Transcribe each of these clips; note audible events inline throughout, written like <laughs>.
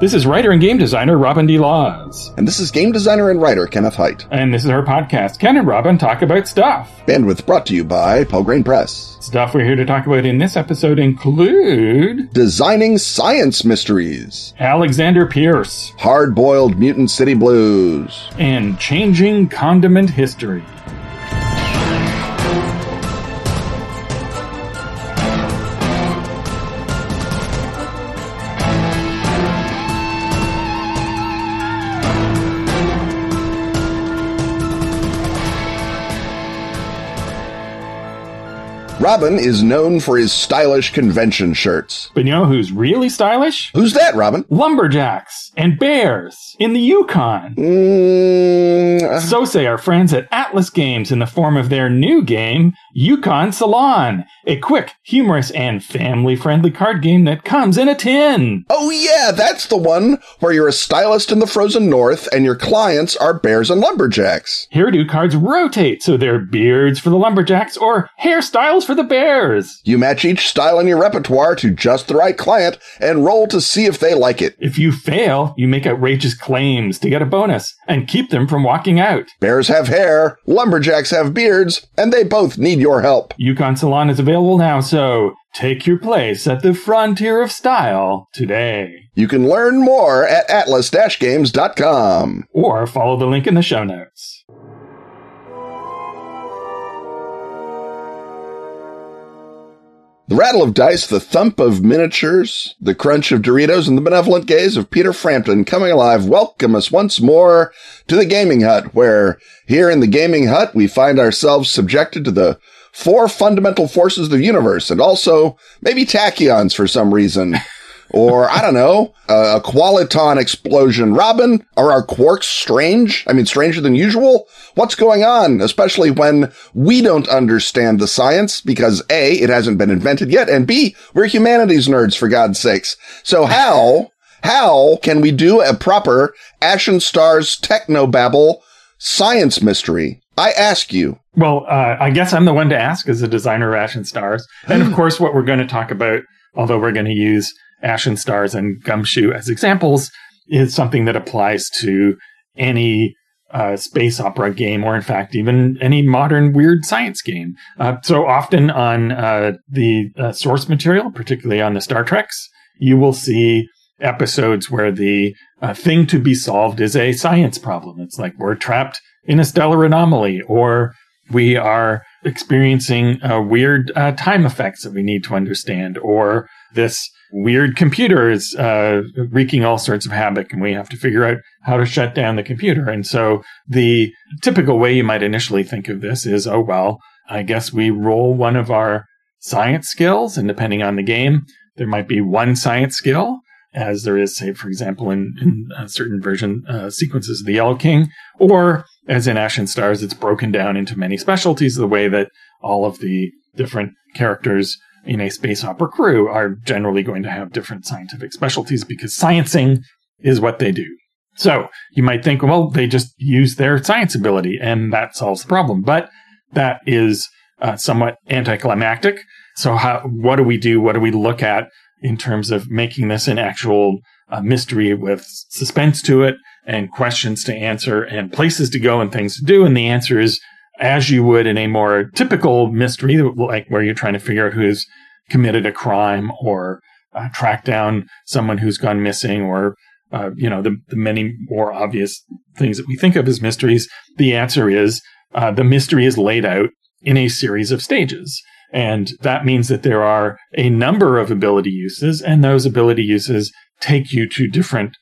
This is writer and game designer Robin D. Laws. And this is game designer and writer Kenneth Hite. And this is our podcast, Ken and Robin Talk About Stuff. Bandwidth brought to you by Pelgrane Press. Stuff we're here to talk about in this episode include Designing Science Mysteries, Alexander Pierce, Hard Boiled Mutant City Blues, and Changing Condiment History. Robin is known for his stylish convention shirts. But you know who's really stylish? Who's that, Robin? Lumberjacks and bears in the Yukon. Mm, So say our friends at Atlas Games in the form of their new game, Yukon Salon, a quick, humorous, and family friendly card game that comes in a tin. oh yeah, that's the one where you're a stylist in the frozen north and your clients are bears and lumberjacks. Hairdo cards rotate, so they're beards for the lumberjacks or hairstyles for the bears. You match each style in your repertoire to just the right client and roll to see if they like it. If you fail, you make outrageous claims to get a bonus and keep them from walking out. Bears have hair, lumberjacks have beards, and they both need your help. Yukon Salon is available now, so take your place at the frontier of style today. You can learn more at atlas-games.com. Or follow the link in the show notes. The rattle of dice, the thump of miniatures, the crunch of Doritos, and the benevolent gaze of Peter Frampton coming alive welcome us once more to the Gaming Hut, where here in the Gaming Hut we find ourselves subjected to the four fundamental forces of the universe and also maybe tachyons for some reason. <laughs> or I don't know, a, a qualiton explosion. Robin, are our quarks strange? I mean, stranger than usual? What's going on? Especially when we don't understand the science because A, it hasn't been invented yet, and B, we're humanities nerds for God's sakes. So how, how can we do a proper Ashen Stars technobabble science mystery? I ask you. Well, uh, I guess I'm the one to ask as a designer of Ashen Stars. And of <gasps> course, what we're going to talk about, although we're going to use Ashen Stars and Gumshoe as examples, is something that applies to any uh, space opera game, or in fact, even any modern weird science game. Uh, so often on uh, the uh, source material, particularly on the Star Treks, you will see episodes where the uh, thing to be solved is a science problem. It's like we're trapped in a stellar anomaly, or we are experiencing uh, weird time effects that we need to understand, or this weird computer is uh, wreaking all sorts of havoc, and we have to figure out how to shut down the computer. And so, the typical way you might initially think of this is, oh well, I guess we roll one of our science skills, and depending on the game, there might be one science skill. As there is, say, for example, in, in certain version uh, sequences of the Yellow King, or as in Ashen Stars, it's broken down into many specialties the way that all of the different characters in a space opera crew are generally going to have different scientific specialties because sciencing is what they do. So you might think, well, they just use their science ability and that solves the problem. But that is uh, somewhat anticlimactic. So how, what do we do? What do we look at in terms of making this an actual uh, mystery with suspense to it and questions to answer and places to go and things to do? And the answer is as you would in a more typical mystery, like where you're trying to figure out who's committed a crime or uh, track down someone who's gone missing or uh, you know the, the, many more obvious things that we think of as mysteries. The answer is uh, the mystery is laid out in a series of stages. And that means that there are a number of ability uses and those ability uses take you to different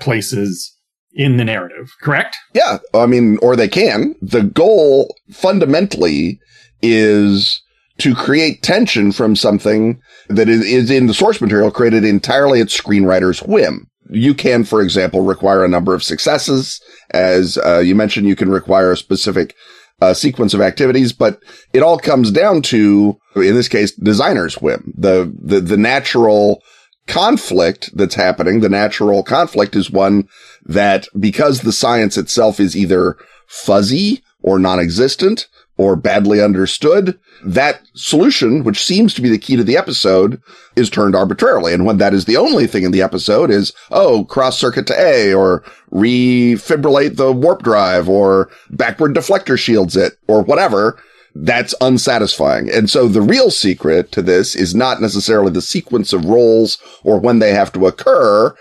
places in the narrative, correct? Yeah. I mean, or they can. The goal fundamentally is to create tension from something that is in the source material created entirely at screenwriter's whim. You can, for example, require a number of successes. As uh, you mentioned, you can require a specific uh, sequence of activities, but it all comes down to, in this case, designer's whim. The, the, the natural conflict that's happening, the natural conflict is one that because the science itself is either fuzzy or non-existent or badly understood, that solution, which seems to be the key to the episode, is turned arbitrarily. And when that is the only thing in the episode is, oh, cross circuit to A or refibrillate the warp drive or backward deflector shields it or whatever, that's unsatisfying. And so the real secret to this is not necessarily the sequence of rolls or when they have to occur,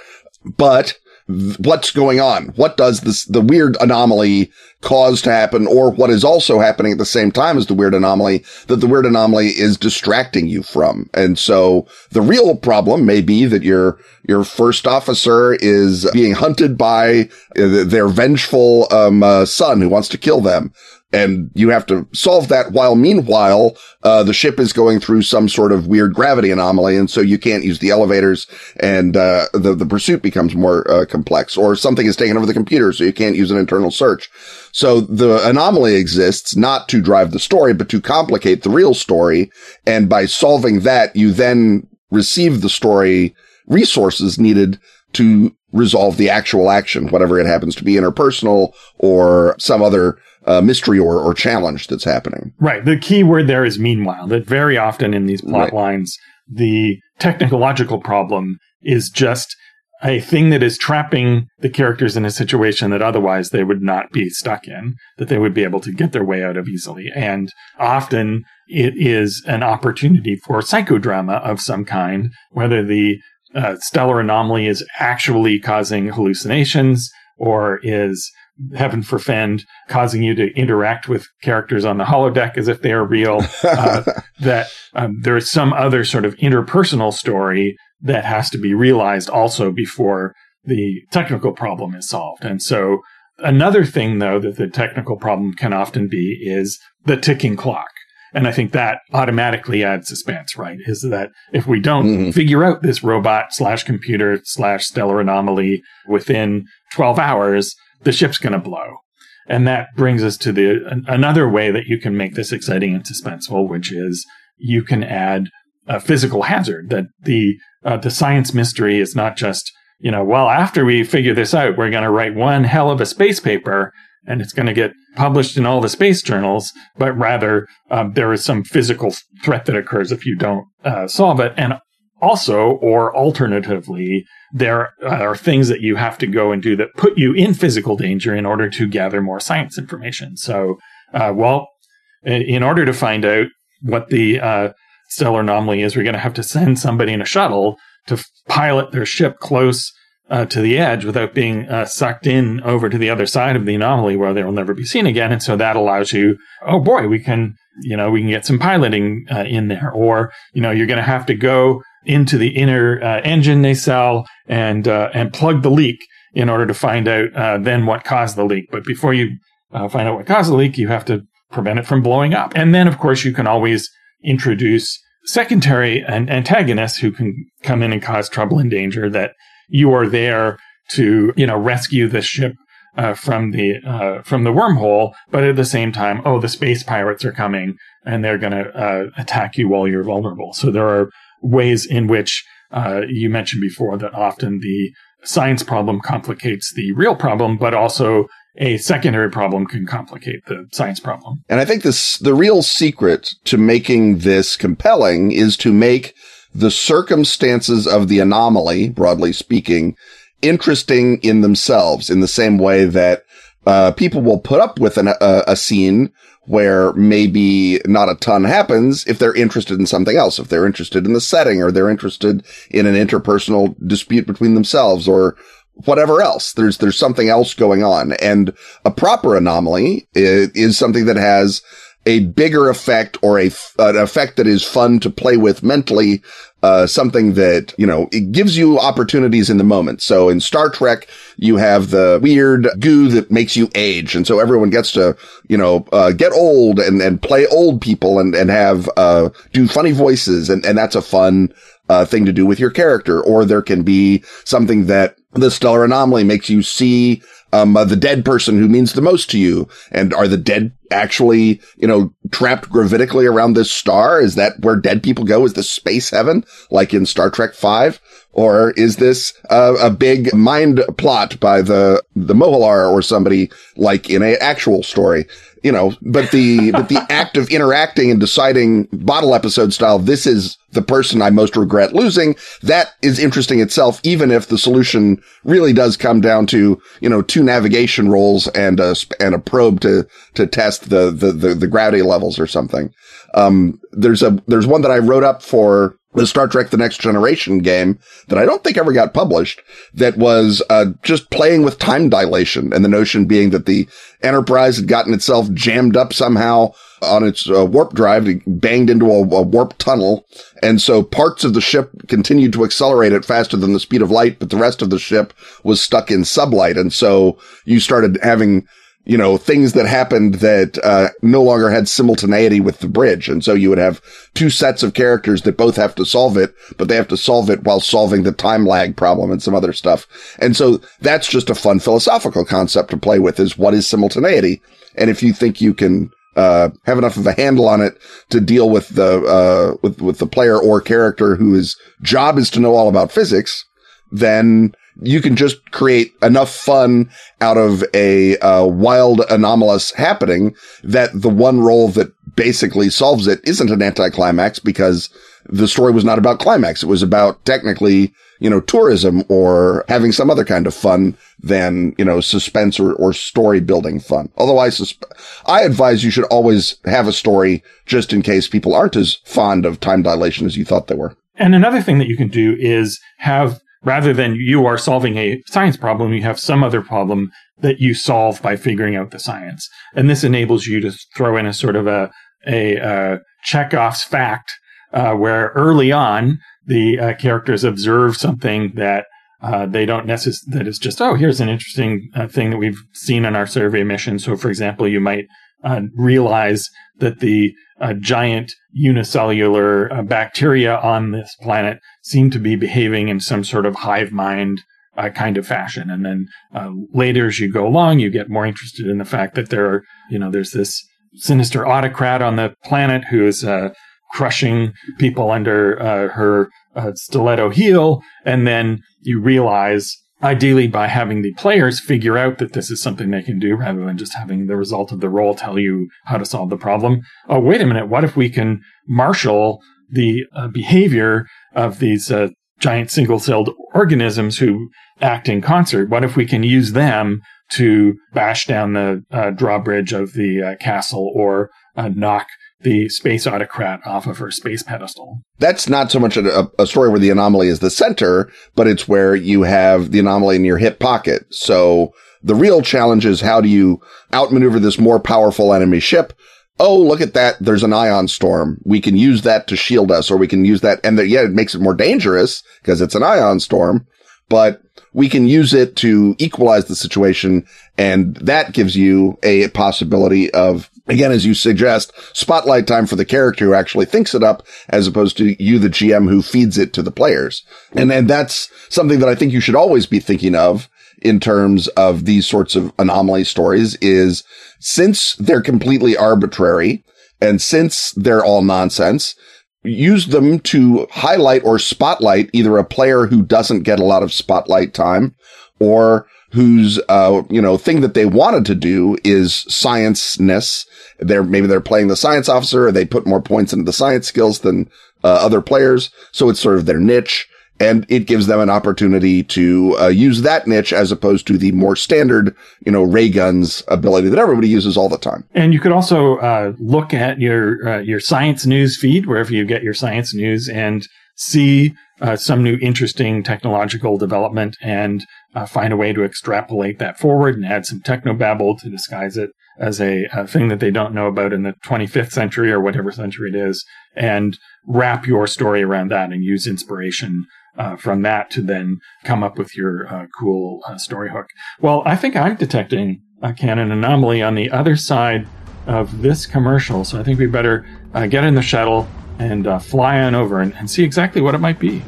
but what's going on? What does this, the weird anomaly cause to happen or what is also happening at the same time as the weird anomaly that the weird anomaly is distracting you from? And so the real problem may be that your, your first officer is being hunted by uh, their vengeful, um, uh, son who wants to kill them and you have to solve that while meanwhile uh, the ship is going through some sort of weird gravity anomaly and so you can't use the elevators and uh, the the pursuit becomes more uh, complex or something is taken over the computer so you can't use an internal search. So the anomaly exists not to drive the story but to complicate the real story and by solving that you then receive the story resources needed to resolve the actual action whatever it happens to be interpersonal or some other uh, mystery or, or challenge that's happening. Right. The key word there is meanwhile, that very often in these plot right. lines, the technological problem is just a thing that is trapping the characters in a situation that otherwise they would not be stuck in, that they would be able to get their way out of easily. And often it is an opportunity for psychodrama of some kind, whether the uh, stellar anomaly is actually causing hallucinations or is heaven forfend, causing you to interact with characters on the holodeck as if they are real. <laughs> Uh, that um, there is some other sort of interpersonal story that has to be realized also before the technical problem is solved. And so another thing though that the technical problem can often be is the ticking clock. And I think that automatically adds suspense, right? Is that if we don't mm-hmm. figure out this robot slash computer slash stellar anomaly within 12 hours, the ship's going to blow. And that brings us to the another way that you can make this exciting and suspenseful, which is you can add a physical hazard. That the uh, the science mystery is not just you know, well, after we figure this out, we're going to write one hell of a space paper and it's going to get published in all the space journals, but rather um, there is some physical threat that occurs if you don't uh, solve it. And also, or alternatively, there are things that you have to go and do that put you in physical danger in order to gather more science information. So, uh, well, in order to find out what the uh, stellar anomaly is, we're going to have to send somebody in a shuttle to f- pilot their ship close uh, to the edge without being uh, sucked in over to the other side of the anomaly where they will never be seen again. And so that allows you, oh boy, we can, you know, we can get some piloting uh, in there. Or, you know, you're going to have to go into the inner uh, engine nacelle and uh, and plug the leak in order to find out uh, then what caused the leak. But before you uh, find out what caused the leak, you have to prevent it from blowing up. And then, of course, you can always introduce secondary and antagonists who can come in and cause trouble and danger. That you are there to you know rescue the ship uh, from the uh, from the wormhole, but at the same time, oh, the space pirates are coming and they're going to uh, attack you while you're vulnerable. So there are ways in which uh, you mentioned before that often the science problem complicates the real problem, but also a secondary problem can complicate the science problem. And I think this, the real secret to making this compelling is to make the circumstances of the anomaly, broadly speaking, interesting in themselves in the same way that uh, people will put up with an, a, a scene where maybe not a ton happens if they're interested in something else, if they're interested in the setting or they're interested in an interpersonal dispute between themselves or whatever else. There's, there's something else going on. And a proper anomaly is, is something that has a bigger effect or a, an effect that is fun to play with mentally uh, something that, you know, it gives you opportunities in the moment. So in Star Trek, you have the weird goo that makes you age. And so everyone gets to, you know, uh, get old and, and play old people and, and have, uh, do funny voices. And, and that's a fun, uh, thing to do with your character. Or there can be something that the stellar anomaly makes you see um, uh, the dead person who means the most to you? And are the dead actually, you know, trapped gravitically around this star? Is that where dead people go? Is this space heaven like in Star Trek 5? Or is this a, a big mind plot by the, the Mohilar or somebody like in an actual story? You know, but the, but the <laughs> act of interacting and deciding bottle episode style, this is the person I most regret losing. That is interesting itself, even if the solution really does come down to, you know, two navigation rolls and a, and a probe to, to test the, the, the, the gravity levels or something. Um, there's a, there's one that I wrote up for the Star Trek The Next Generation game that I don't think ever got published that was uh, just playing with time dilation and the notion being that the Enterprise had gotten itself jammed up somehow on its uh, warp drive, banged into a, a warp tunnel. And so parts of the ship continued to accelerate at faster than the speed of light, but the rest of the ship was stuck in sublight. And so you started having you know, things that happened that uh, no longer had simultaneity with the bridge. And so you would have two sets of characters that both have to solve it, but they have to solve it while solving the time lag problem and some other stuff. And so that's just a fun philosophical concept to play with is what is simultaneity? And if you think you can uh, have enough of a handle on it to deal with the uh, with with the player or character whose job is to know all about physics, then you can just create enough fun out of a uh, wild anomalous happening that the one role that basically solves it isn't an anticlimax because the story was not about climax. It was about technically, you know, tourism or having some other kind of fun than, you know, suspense or, or story building fun. Although I susp- I advise you should always have a story just in case people aren't as fond of time dilation as you thought they were. And another thing that you can do is have rather than you are solving a science problem, you have some other problem that you solve by figuring out the science. And this enables you to throw in a sort of a, a, Chekhov's fact, uh, where early on the uh, characters observe something that uh, they don't necessarily, that is just, oh, here's an interesting uh, thing that we've seen on our survey mission. So, for example, you might uh, realize that the uh, giant unicellular uh, bacteria on this planet seem to be behaving in some sort of hive mind uh, kind of fashion. And then uh, later, as you go along, you get more interested in the fact that there are, you know, there's this sinister autocrat on the planet who is uh, crushing people under her stiletto heel. And then you realize ideally by having the players figure out that this is something they can do rather than just having the result of the roll tell you how to solve the problem. Oh, wait a minute. What if we can marshal the uh, behavior of these uh, giant single celled organisms who act in concert? What if we can use them to bash down the uh, drawbridge of the uh, castle or uh, knock the space autocrat off of her space pedestal. That's not so much a, a, story where the anomaly is the center, but it's where you have the anomaly in your hip pocket. So the real challenge is how do you outmaneuver this more powerful enemy ship? Oh, look at that. There's an ion storm. We can use that to shield us, or we can use that. And the, yeah, it makes it more dangerous because it's an ion storm, but we can use it to equalize the situation. And that gives you a possibility of again, as you suggest, spotlight time for the character who actually thinks it up as opposed to you, the GM who feeds it to the players. And then that's something that I think you should always be thinking of in terms of these sorts of anomaly stories is since they're completely arbitrary and since they're all nonsense, use them to highlight or spotlight either a player who doesn't get a lot of spotlight time or whose uh, you know thing that they wanted to do is science-ness. They're maybe they're playing the science officer, or they put more points into the science skills than uh, other players, so it's sort of their niche, and it gives them an opportunity to uh, use that niche as opposed to the more standard, you know, ray guns ability that everybody uses all the time. And you could also uh, look at your uh, your science news feed wherever you get your science news and see uh, some new interesting technological development and uh, find a way to extrapolate that forward and add some technobabble to disguise it as a, a, thing that they don't know about in the 25th century or whatever century it is, and wrap your story around that and use inspiration uh, from that to then come up with your uh, cool uh, story hook. Well, I think I'm detecting a canon anomaly on the other side of this commercial, so I think we better uh, get in the shuttle and uh, fly on over and, and see exactly what it might be.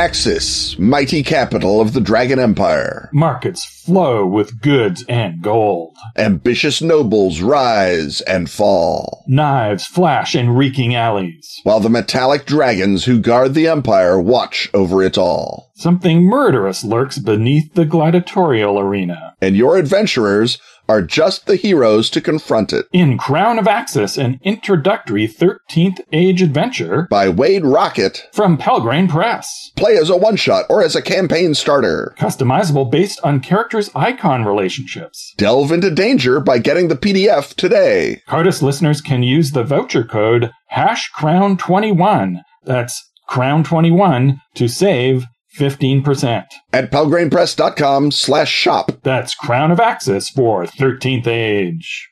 Axis, mighty capital of the Dragon Empire. Markets flow with goods and gold. Ambitious nobles rise and fall. Knives flash in reeking alleys. While the metallic dragons who guard the Empire watch over it all. Something murderous lurks beneath the gladiatorial arena. And your adventurers are just the heroes to confront it. In Crown of Axis, an introductory 13th Age adventure by Wade Rockett from Pelgrane Press. Play as a one shot or as a campaign starter. Customizable based on characters' icon relationships. Delve into danger by getting the PDF today. Cardist listeners can use the voucher code HashCrown21. That's Crown21 to save 15%. At pelgranepress.com slash shop. That's Crown of Axis for 13th Age.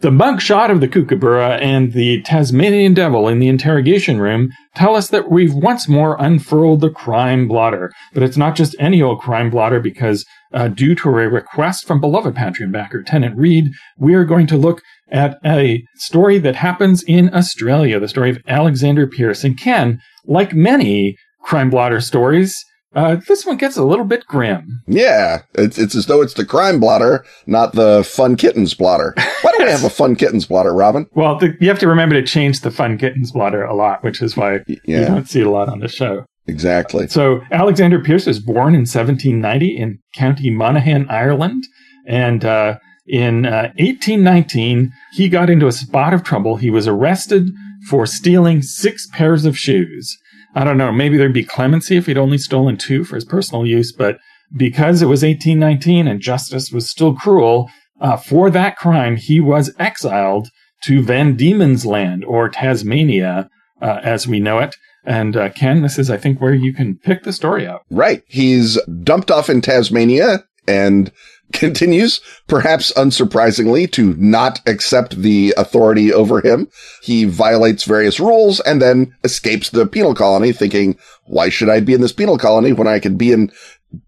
The mugshot of the Kookaburra and the Tasmanian Devil in the interrogation room tell us that we've once more unfurled the crime blotter. But it's not just any old crime blotter because uh, due to a request from beloved Patreon backer tenant Reed, we are going to look at a story that happens in Australia, the story of Alexander Pierce. And Ken, like many crime blotter stories, uh, this one gets a little bit grim. Yeah, it's it's as though it's the crime blotter, not the fun kittens blotter. Why do we have a fun kittens blotter, Robin? <laughs> Well, the, you have to remember to change the fun kittens blotter a lot, which is why yeah. you don't see it a lot on the show. Exactly. So Alexander Pierce was born in 1790 in County Monaghan, Ireland, and uh, in uh, 1819 he got into a spot of trouble. He was arrested for stealing six pairs of shoes. I don't know, maybe there'd be clemency if he'd only stolen two for his personal use, but because it was 1819 and justice was still cruel, uh, for that crime, he was exiled to Van Diemen's Land or Tasmania uh, as we know it. And uh, Ken, this is, I think, where you can pick the story up. Right. He's dumped off in Tasmania and continues, perhaps unsurprisingly, to not accept the authority over him. He violates various rules and then escapes the penal colony thinking, why should I be in this penal colony when I can be in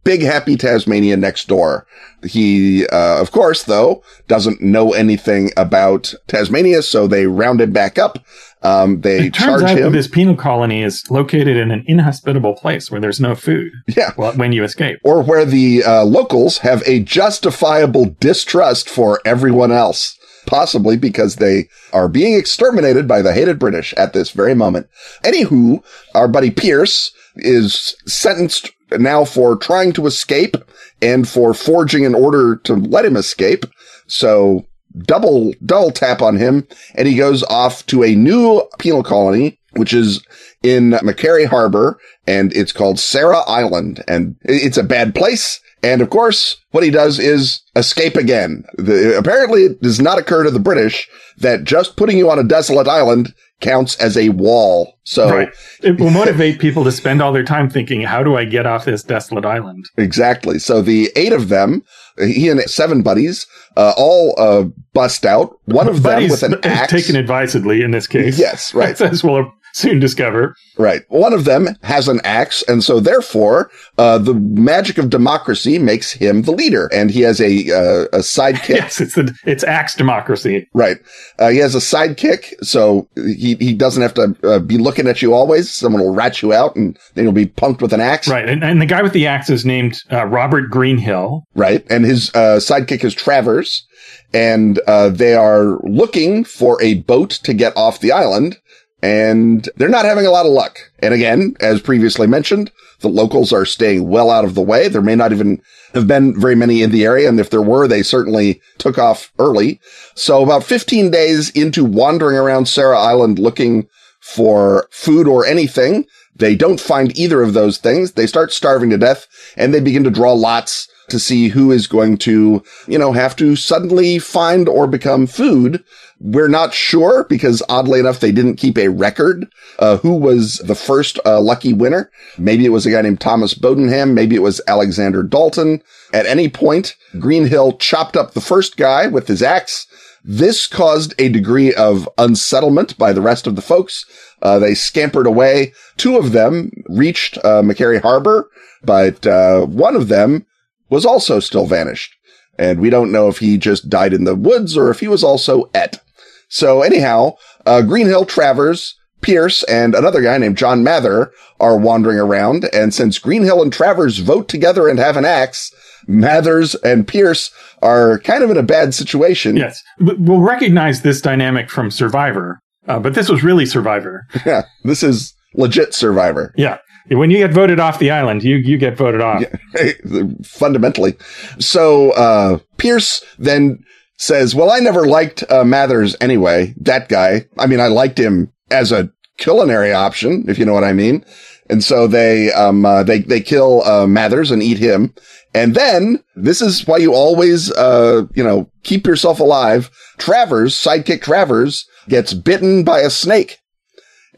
big happy Tasmania next door? He, uh, of course, though, doesn't know anything about Tasmania, so they round him back up um, they it turns charge out him. That this penal colony is located in an inhospitable place where there's no food. Yeah. Well, when you escape, or where the uh, locals have a justifiable distrust for everyone else. Possibly because they are being exterminated by the hated British at this very moment. Anywho, our buddy Pierce is sentenced now for trying to escape and for forging an order to let him escape. So double, double tap on him and he goes off to a new penal colony, which is in Macquarie Harbor and it's called Sarah Island and it's a bad place. And of course, what he does is escape again. The, apparently it does not occur to the British that just putting you on a desolate island counts as a wall. So right. it will motivate people to spend all their time thinking, how do I get off this desolate island? Exactly. So the eight of them, he and seven buddies, uh, all uh, bust out. One of buddies them with an axe. Taken advisedly in this case. Yes, right. <laughs> As we'll <laughs> soon discover. Right. One of them has an axe, and so therefore, uh, the magic of democracy makes him the leader, and he has a uh, a sidekick. yes, it's the it's axe democracy. Right. Uh, he has a sidekick, so he he doesn't have to uh, be looking at you always. Someone will rat you out, and then you'll be punked with an axe. Right. And, and the guy with the axe is named uh, Robert Greenhill. Right. And his uh, sidekick is Travers, and they are looking for a boat to get off the island and they're not having a lot of luck. And again, as previously mentioned, the locals are staying well out of the way. There may not even have been very many in the area. And if there were, they certainly took off early. So about 15 days into wandering around Sarah Island looking for food or anything, they don't find either of those things. They start starving to death and they begin to draw lots to see who is going to, you know, have to suddenly find or become food. We're not sure because oddly enough, they didn't keep a record, uh, who was the first, uh, lucky winner. Maybe it was a guy named Thomas Bodenham. Maybe it was Alexander Dalton. At any point, Greenhill chopped up the first guy with his axe. This caused a degree of unsettlement by the rest of the folks. Uh, they scampered away. Two of them reached, uh, Macquarie Harbor, but, uh, one of them was also still vanished. And we don't know if he just died in the woods or if he was also et. So anyhow, uh, Greenhill, Travers, Pierce, and another guy named John Mather are wandering around. And since Greenhill and Travers vote together and have an axe, Mathers and Pierce are kind of in a bad situation. Yes. We'll recognize this dynamic from Survivor, uh, but this was really Survivor. <laughs> Yeah. This is legit Survivor. Yeah. When you get voted off the island, you, you get voted off. Yeah, <laughs> fundamentally. So, uh, Pierce then says, well, I never liked, uh, Mathers anyway. That guy. I mean, I liked him as a culinary option, if you know what I mean. And so they, um, uh, they, they kill, uh, Mathers and eat him. And then this is why you always, uh, you know, keep yourself alive. Travers, sidekick Travers gets bitten by a snake.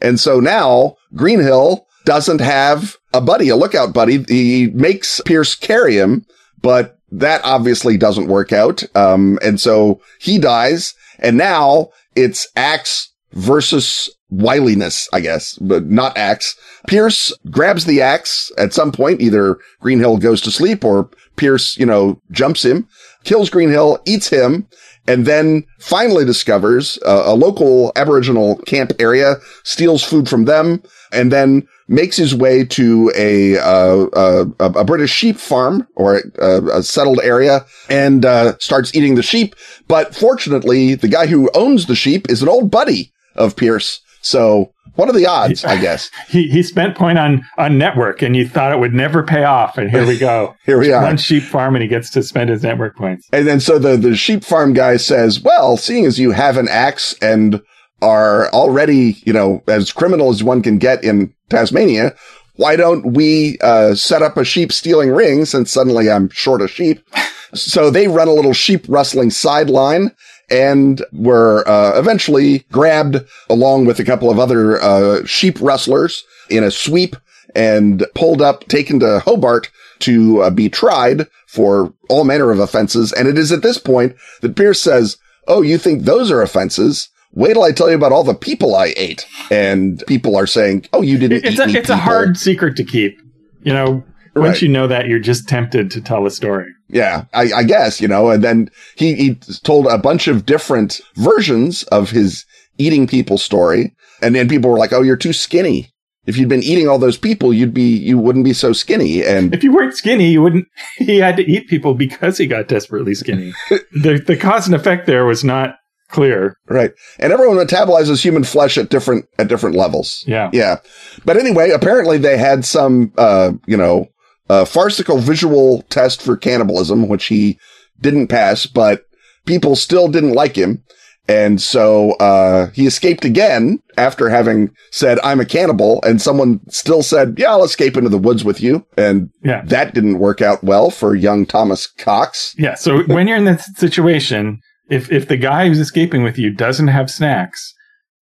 And so now Greenhill doesn't have a buddy, a lookout buddy. He makes Pierce carry him, but that obviously doesn't work out. Um, and so he dies and now it's Axe versus wiliness, I guess, but not axe. Pierce grabs the axe at some point. Either Greenhill goes to sleep or Pierce, you know, jumps him, kills Greenhill, eats him, and then finally discovers uh, a local Aboriginal camp area, steals food from them, and then makes his way to a uh, uh, a British sheep farm or a, a settled area and uh, starts eating the sheep. But fortunately, the guy who owns the sheep is an old buddy of Pierce. So what are the odds, I <laughs> guess? he, he spent point on, on network and you thought it would never pay off. And here we go. <laughs> here we are. One sheep farm and he gets to spend his network points. And then so the, the sheep farm guy says, well, seeing as you have an axe and are already, you know, as criminal as one can get in Tasmania, why don't we uh, set up a sheep stealing ring since suddenly I'm short of sheep? <laughs> so they run a little sheep rustling sideline and were uh, eventually grabbed along with a couple of other uh, sheep rustlers in a sweep and pulled up, taken to Hobart to uh, be tried for all manner of offenses. And it is at this point that Pierce says, "Oh, you think those are offenses?" Wait till I tell you about all the people I ate. And people are saying, "Oh, you didn't it's eat a, me." It's a hard secret to keep. You know, once right. you know that, you're just tempted to tell a story. Yeah, I, I, guess, you know, and then he, he told a bunch of different versions of his eating people story. And then people were like, Oh, you're too skinny. If you'd been eating all those people, you'd be, you wouldn't be so skinny. And if you weren't skinny, you wouldn't, <laughs> he had to eat people because he got desperately skinny. <laughs> the, the cause and effect there was not clear. Right. And everyone metabolizes human flesh at different, at different levels. Yeah. Yeah. But anyway, apparently they had some, uh, you know, a farcical visual test for cannibalism, which he didn't pass, but people still didn't like him. And so, uh, he escaped again after having said, I'm a cannibal. And someone still said, yeah, I'll escape into the woods with you. And yeah. that didn't work out well for young Thomas Cox. Yeah. So when you're in that situation, if, if the guy who's escaping with you doesn't have snacks,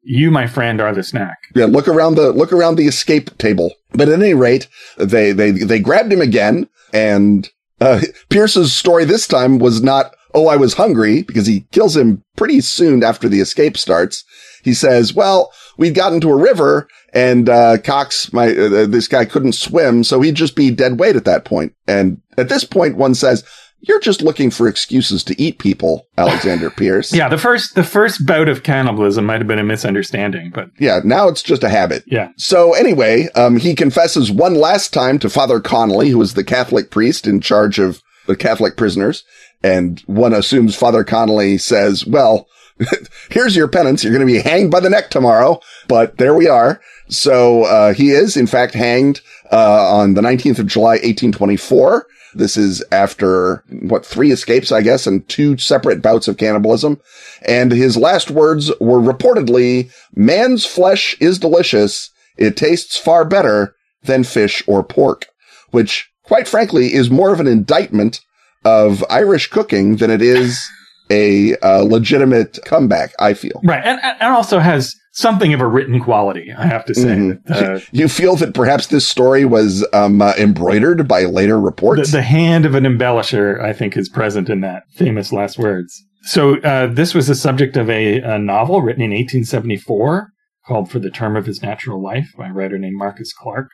you, my friend, are the snack. Yeah, look around the look around the escape table. But at any rate, they they they grabbed him again, and uh, <laughs> Pierce's story this time was not "Oh, I was hungry" because he kills him pretty soon after the escape starts. He says, "Well, we'd gotten to a river, and uh, Cox, my uh, this guy couldn't swim, so he'd just be dead weight at that point." And at this point, one says, you're just looking for excuses to eat people, Alexander <laughs> Pierce. yeah, the first the first bout of cannibalism might have been a misunderstanding, but yeah, now it's just a habit. Yeah. So anyway, um, he confesses one last time to Father Connolly, who was the Catholic priest in charge of the Catholic prisoners, and one assumes Father Connolly says, "Well." <laughs> Here's your penance. You're going to be hanged by the neck tomorrow, but there we are. So, uh, he is in fact hanged, uh, on the 19th of July, 1824. This is after what three escapes, I guess, and two separate bouts of cannibalism. And his last words were reportedly, man's flesh is delicious. It tastes far better than fish or pork, which quite frankly is more of an indictment of Irish cooking than it is a uh, legitimate comeback, I feel. Right. And, and also has something of a written quality, I have to say. Mm-hmm. Uh, you feel that perhaps this story was um, uh, embroidered by later reports? The, the, hand of an embellisher, I think, is present in that famous last words. So uh, this was the subject of a, a, novel written in 1874 called For the Term of His Natural Life by a writer named Marcus Clarke.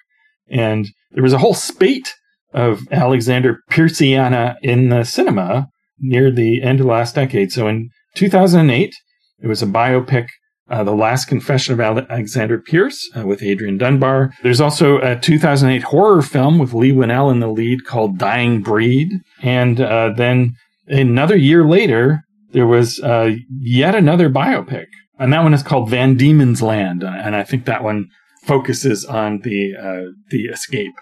And there was a whole spate of Alexander Pierciana in the cinema near the end of the last decade. So in 2008, it was a biopic uh, The Last Confession of Alexander Pierce uh, with Adrian Dunbar. There's also a 2008 horror film with Leigh Whannell in the lead called Dying Breed. And uh, then another year later, there was uh, yet another biopic. And that one is called Van Diemen's Land. And I think that one focuses on the uh, the escape.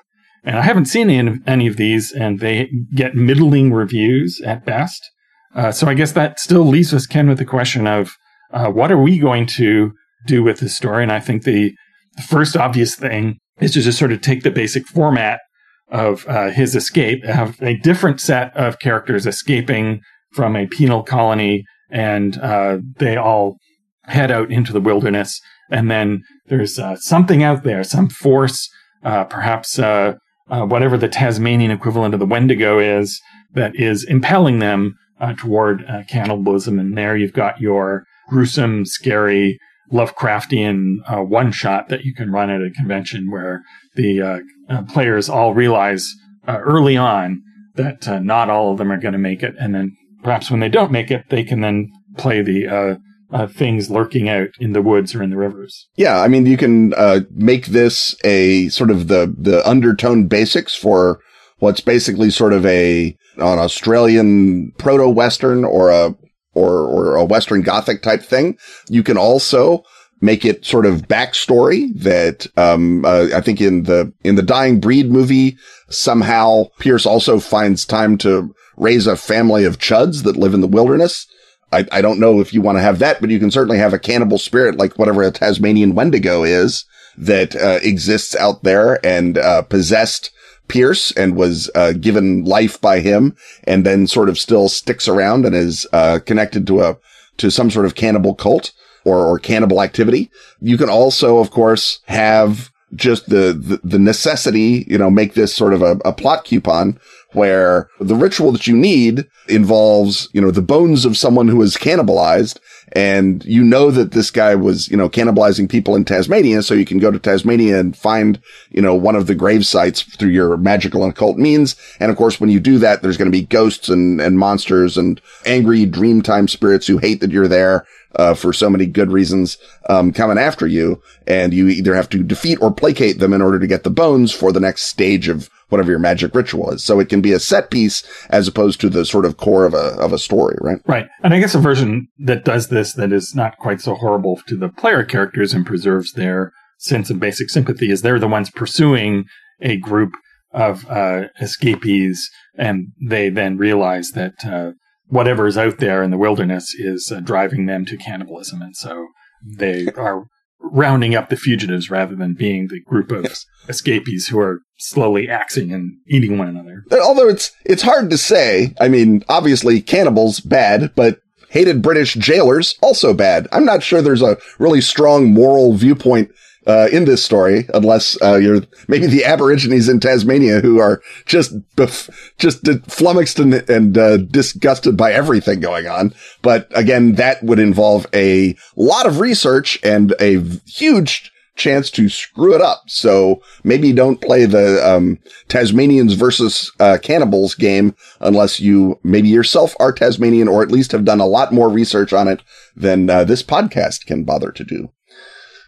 And I haven't seen any, any of these, and they get middling reviews at best. Uh, so I guess that still leaves us, Ken, with the question of uh, what are we going to do with this story? And I think the, the first obvious thing is to just sort of take the basic format of uh, his escape, have a different set of characters escaping from a penal colony, and uh, they all head out into the wilderness. And then there's uh, something out there, some force, uh, perhaps uh, uh, whatever the Tasmanian equivalent of the Wendigo is, that is impelling them toward cannibalism. And there you've got your gruesome, scary, Lovecraftian uh, one shot that you can run at a convention where the uh, uh, players all realize uh, early on that uh, not all of them are going to make it. And then perhaps when they don't make it, they can then play the uh, things lurking out in the woods or in the rivers. Yeah. I mean, you can make this a sort of the, the undertone basics for what's basically sort of a, an Australian proto Western or a or, or a Western Gothic type thing. You can also make it sort of backstory that, um, uh, I think in the, in the Dying Breed movie, somehow Pierce also finds time to raise a family of chuds that live in the wilderness. I, I don't know if you want to have that, but you can certainly have a cannibal spirit like whatever a Tasmanian Wendigo is that, uh, exists out there and, uh, possessed Pierce and was uh, given life by him and then sort of still sticks around and is uh, connected to a to some sort of cannibal cult or, or cannibal activity. You can also, of course, have just the, the, the necessity, you know, make this sort of a, a plot coupon where the ritual that you need involves, you know, the bones of someone who is cannibalized and you know that this guy was, you know, cannibalizing people in Tasmania. So you can go to Tasmania and find, you know, one of the grave sites through your magical and occult means. And of course, when you do that, there's going to be ghosts and, and monsters and angry dreamtime spirits who hate that you're there. Uh, for so many good reasons, um, coming after you. And you either have to defeat or placate them in order to get the bones for the next stage of whatever your magic ritual is. So it can be a set piece as opposed to the sort of core of a, of a story, right? Right. And I guess a version that does this that is not quite so horrible to the player characters and preserves their sense of basic sympathy is they're the ones pursuing a group of uh, escapees and they then realize that uh, whatever is out there in the wilderness is uh, driving them to cannibalism. And so they are rounding up the fugitives rather than being the group of yes. escapees who are slowly axing and eating one another. Uh, although it's it's hard to say. I mean, obviously cannibals bad, but hated British jailers also bad. I'm not sure there's a really strong moral viewpoint uh, in this story, unless uh, you're maybe the Aborigines in Tasmania who are just bef- just flummoxed and, and uh, disgusted by everything going on. But again, that would involve a lot of research and a huge chance to screw it up. So maybe don't play the um, Tasmanians versus uh, cannibals game unless you maybe yourself are Tasmanian or at least have done a lot more research on it than uh, this podcast can bother to do.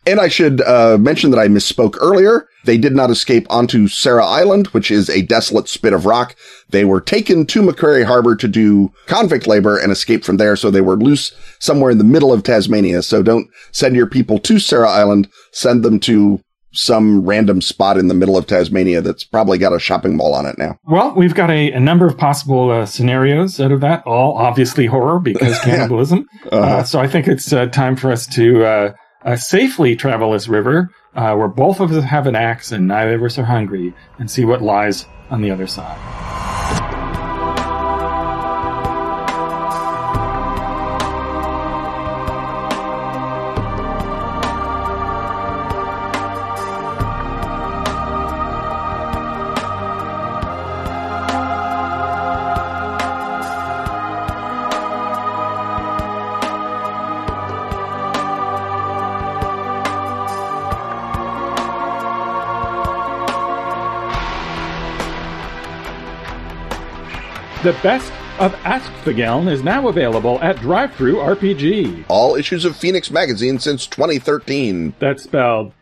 And I should uh, mention that I misspoke earlier. They did not escape onto Sarah Island, which is a desolate spit of rock. They were taken to Macquarie Harbor to do convict labor and escape from there. So they were loose somewhere in the middle of Tasmania. So don't send your people to Sarah Island. Send them to some random spot in the middle of Tasmania that's probably got a shopping mall on it now. Well, we've got a, a number of possible uh, scenarios out of that, all obviously horror because <laughs> cannibalism. uh-huh. uh, so I think it's uh, time for us to uh, safely travel this river uh, where both of us have an axe and neither of us are hungry and see what lies on the other side. The best of Ask Askfageln is now available at Drive-Thru RPG. All issues of Phoenix Magazine since 2013 That's spelled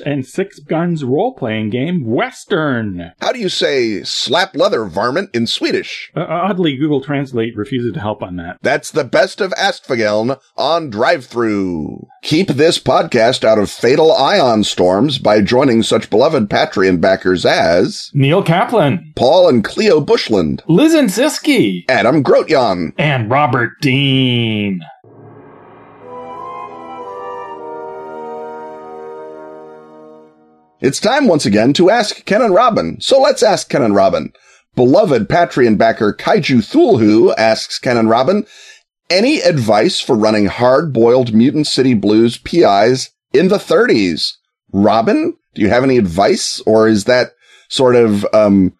and Six Guns role-playing game, Western. How do you say slap leather varmint in Swedish? Uh, oddly, Google Translate refuses to help on that. That's the best of Askfageln on drive-through. Keep this podcast out of fatal ion storms by joining such beloved Patreon backers as Neil Kaplan, Paul and Cleo Bushland, Liz and Siski, Adam Grotjan, and Robert Dean. It's time once again to ask Ken and Robin. So let's ask Ken and Robin. Beloved Patreon backer Kaiju Thulhu asks Ken and Robin, any advice for running hard-boiled Mutant City Blues PIs in the 30s? Robin, do you have any advice or is that sort of, um,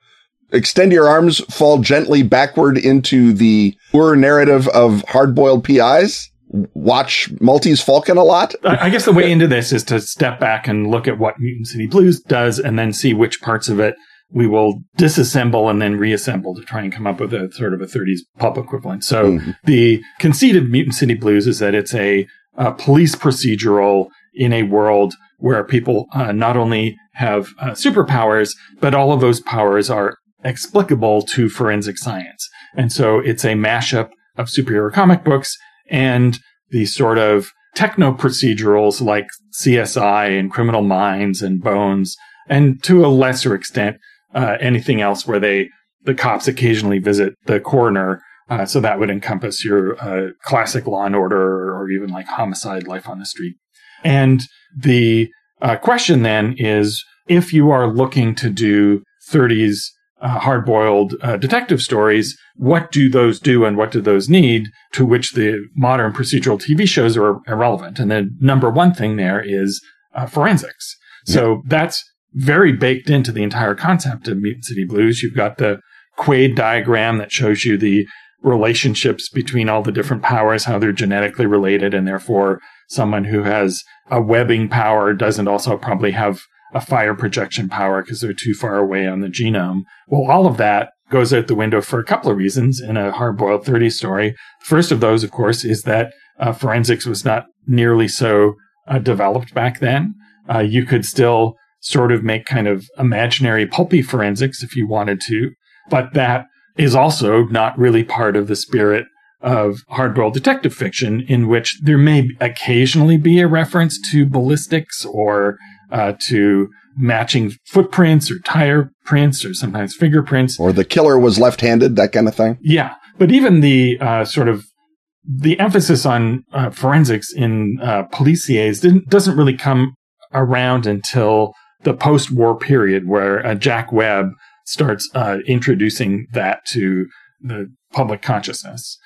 extend your arms, fall gently backward into the Ur narrative of hard-boiled PIs? Watch Maltese Falcon a lot? I guess the way into this is to step back and look at what Mutant City Blues does and then see which parts of it we will disassemble and then reassemble to try and come up with a sort of a 30s pulp equivalent. So Mhm. the conceit of Mutant City Blues is that it's a, a police procedural in a world where people uh, not only have uh, superpowers, but all of those powers are explicable to forensic science. And so it's a mashup of superhero comic books and the sort of techno procedurals like CSI and Criminal Minds and Bones, and to a lesser extent, uh, anything else where they the cops occasionally visit the coroner. Uh, so that would encompass your uh, classic Law and Order or even like Homicide: Life on the Street. And the uh, question then is, if you are looking to do 30s uh, hard-boiled uh, detective stories, what do those do and what do those need? To which the modern procedural TV shows are irrelevant. And the number one thing there is uh, forensics. So that's very baked into the entire concept of Mutant City Blues. You've got the Quade diagram that shows you the relationships between all the different powers, how they're genetically related, and therefore someone who has a webbing power doesn't also probably have a fire projection power because they're too far away on the genome. Well, all of that goes out the window for a couple of reasons in a hard-boiled 30 story. First of those, of course, is that uh, forensics was not nearly so uh, developed back then. Uh, you could still sort of make kind of imaginary pulpy forensics if you wanted to, but that is also not really part of the spirit of hard-boiled detective fiction in which there may occasionally be a reference to ballistics or uh, to matching footprints or tire prints or sometimes fingerprints. Or the killer was left-handed, that kind of thing? Yeah, but even the uh, sort of the emphasis on uh, forensics in uh, policiers didn't, doesn't really come around until the post-war period, where uh, Jack Webb starts uh, introducing that to the public consciousness.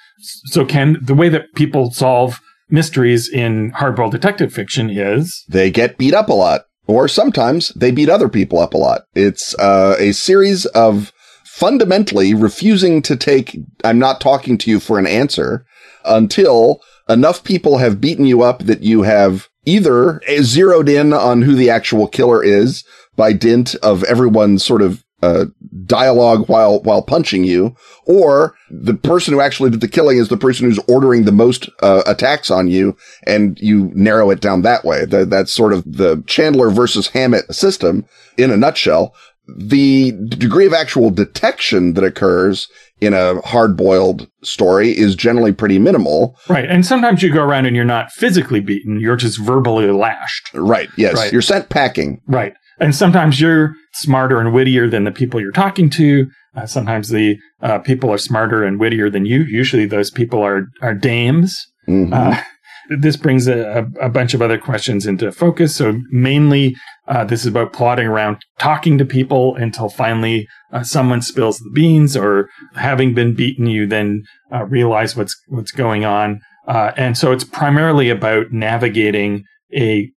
So, Ken, the way that people solve mysteries in hardboiled detective fiction is They get beat up a lot. Or sometimes they beat other people up a lot. It's uh, a series of fundamentally refusing to take, I'm not talking to you for an answer until enough people have beaten you up that you have either zeroed in on who the actual killer is by dint of everyone sort of uh, dialogue while while punching you, or the person who actually did the killing is the person who's ordering the most uh, attacks on you, and you narrow it down that way. That, that's sort of the Chandler versus Hammett system in a nutshell. The degree of actual detection that occurs in a hard-boiled story is generally pretty minimal. right. And sometimes you go around and you're not physically beaten, you're just verbally lashed. Right. Yes. Right. You're sent packing. Right. And sometimes you're smarter and wittier than the people you're talking to. Uh, sometimes the uh, people are smarter and wittier than you. Usually those people are, are dames. Mhm. Uh, <laughs> this brings a, a, bunch of other questions into focus. So mainly, uh, this is about plotting around talking to people until finally uh, someone spills the beans, or having been beaten, you then uh, realize what's what's going on. Uh, and so it's primarily about navigating a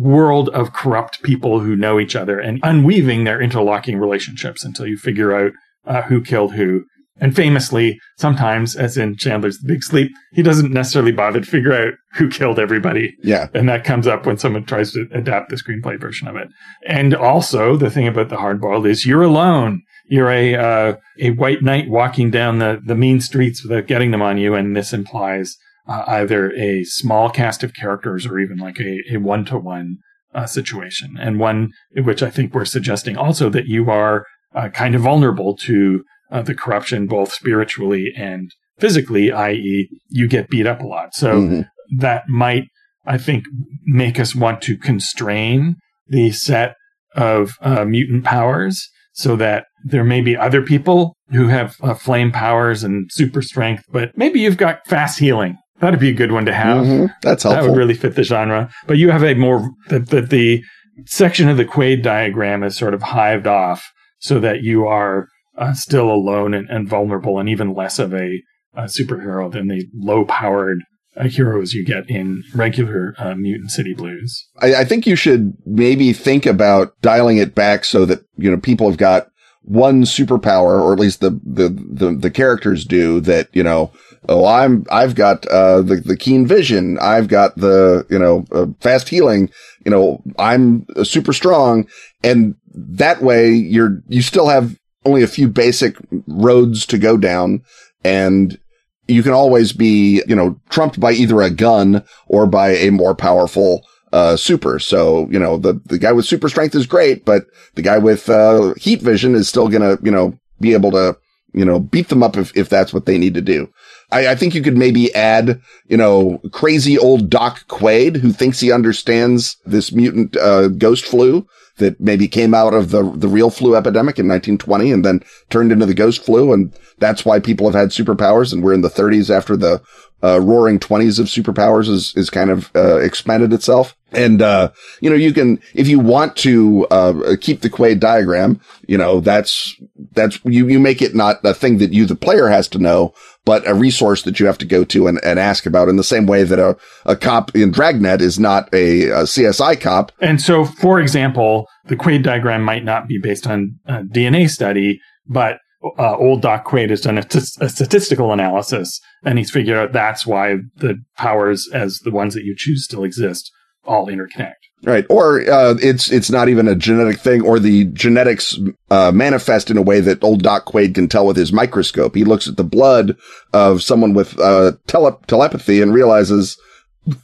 world of corrupt people who know each other and unweaving their interlocking relationships until you figure out uh, who killed who. And famously, sometimes, as in Chandler's The Big Sleep, he doesn't necessarily bother to figure out who killed everybody. Yeah. And that comes up when someone tries to adapt the screenplay version of it. And also, the thing about the hardboiled is you're alone. You're a uh, a white knight walking down the, the mean streets without getting them on you, and this implies uh, either a small cast of characters or even like a one to one situation, and one which I think we're suggesting also that you are uh, kind of vulnerable to uh, the corruption, both spiritually and physically, i.e., you get beat up a lot. So mm-hmm. that might, I think, make us want to constrain the set of uh, mutant powers so that there may be other people who have uh, flame powers and super strength, but maybe you've got fast healing That'd be a good one to have. Mm-hmm. That's helpful. That would really fit the genre. But you have a more that the, the section of the Quade diagram is sort of hived off so that you are uh, still alone and, and, vulnerable, and even less of a, a superhero than the low-powered uh, heroes you get in regular uh, Mutant City Blues. I, I think you should maybe think about dialing it back so that you know people have got one superpower, or at least the, the, the, the characters do that, you know, oh, I'm, I've got, uh, the, the keen vision. I've got the, you know, uh, fast healing. You know, I'm super strong. And that way you're, you still have only a few basic roads to go down and you can always be, you know, trumped by either a gun or by a more powerful uh, super. So, you know, the, the guy with super strength is great, but the guy with, uh, heat vision is still gonna, you know, be able to, you know, beat them up if, if that's what they need to do. I, I think you could maybe add, you know, crazy old Doc Quade who thinks he understands this mutant, uh, ghost flu that maybe came out of the, the real flu epidemic in 1920 and then turned into the ghost flu. And that's why people have had superpowers. And we're in the 30s after the uh, roaring twenties of superpowers is, is kind of, uh, expanded itself. And, uh, you know, you can, if you want to, uh, keep the Quade diagram, you know, that's, that's, you, you make it not a thing that you, the player has to know, but a resource that you have to go to and, and ask about in the same way that a, a cop in Dragnet is not a, a CSI cop. And so, for example, the Quade diagram might not be based on DNA study, but uh, old Doc Quade has done a, t- a statistical analysis and he's figured out that's why the powers as the ones that you choose still exist all interconnect. Right. Or, uh, it's, it's not even a genetic thing or the genetics, uh, manifest in a way that old Doc Quade can tell with his microscope. He looks at the blood of someone with, uh, tele- telepathy and realizes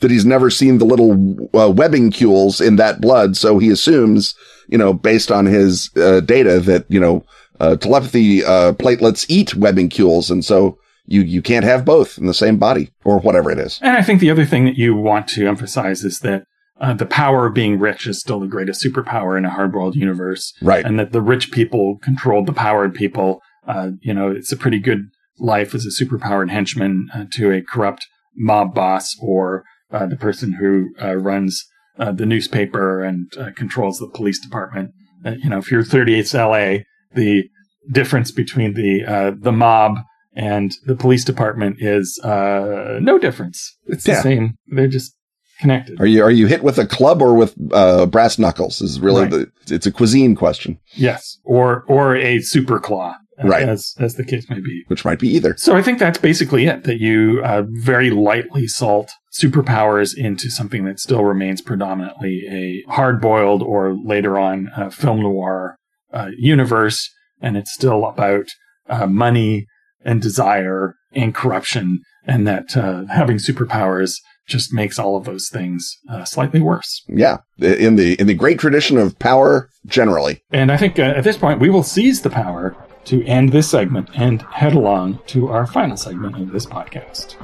that he's never seen the little, uh, webbincules in that blood. So he assumes, you know, based on his, uh, data that, you know, uh, telepathy, uh, platelets eat webbincules. And so you, you can't have both in the same body or whatever it is. And I think the other thing that you want to emphasize is that uh, the power of being rich is still the greatest superpower in a hardboiled universe. Right. And that the rich people controlled the powered people. Uh, you know, it's a pretty good life as a superpowered henchman uh, to a corrupt mob boss or uh, the person who uh, runs uh, the newspaper and controls the police department. you know, if you're 38th LA, the difference between the uh, the mob and the police department is uh, no difference. It's the yeah. same. They're just connected. Are you are you hit with a club or with uh, brass knuckles? Is really right. the it's a cuisine question. Yes, or or a super claw. Right, as as the case may be, which might be either. So I think that's basically it. That you uh, very lightly salt superpowers into something that still remains predominantly a hard boiled or later on film noir uh, universe, and it's still about uh, money and desire and corruption, and that uh, having superpowers just makes all of those things uh, slightly worse. Yeah, in the in the great tradition of power generally. And I think uh, at this point we will seize the power to end this segment and head along to our final segment of this podcast.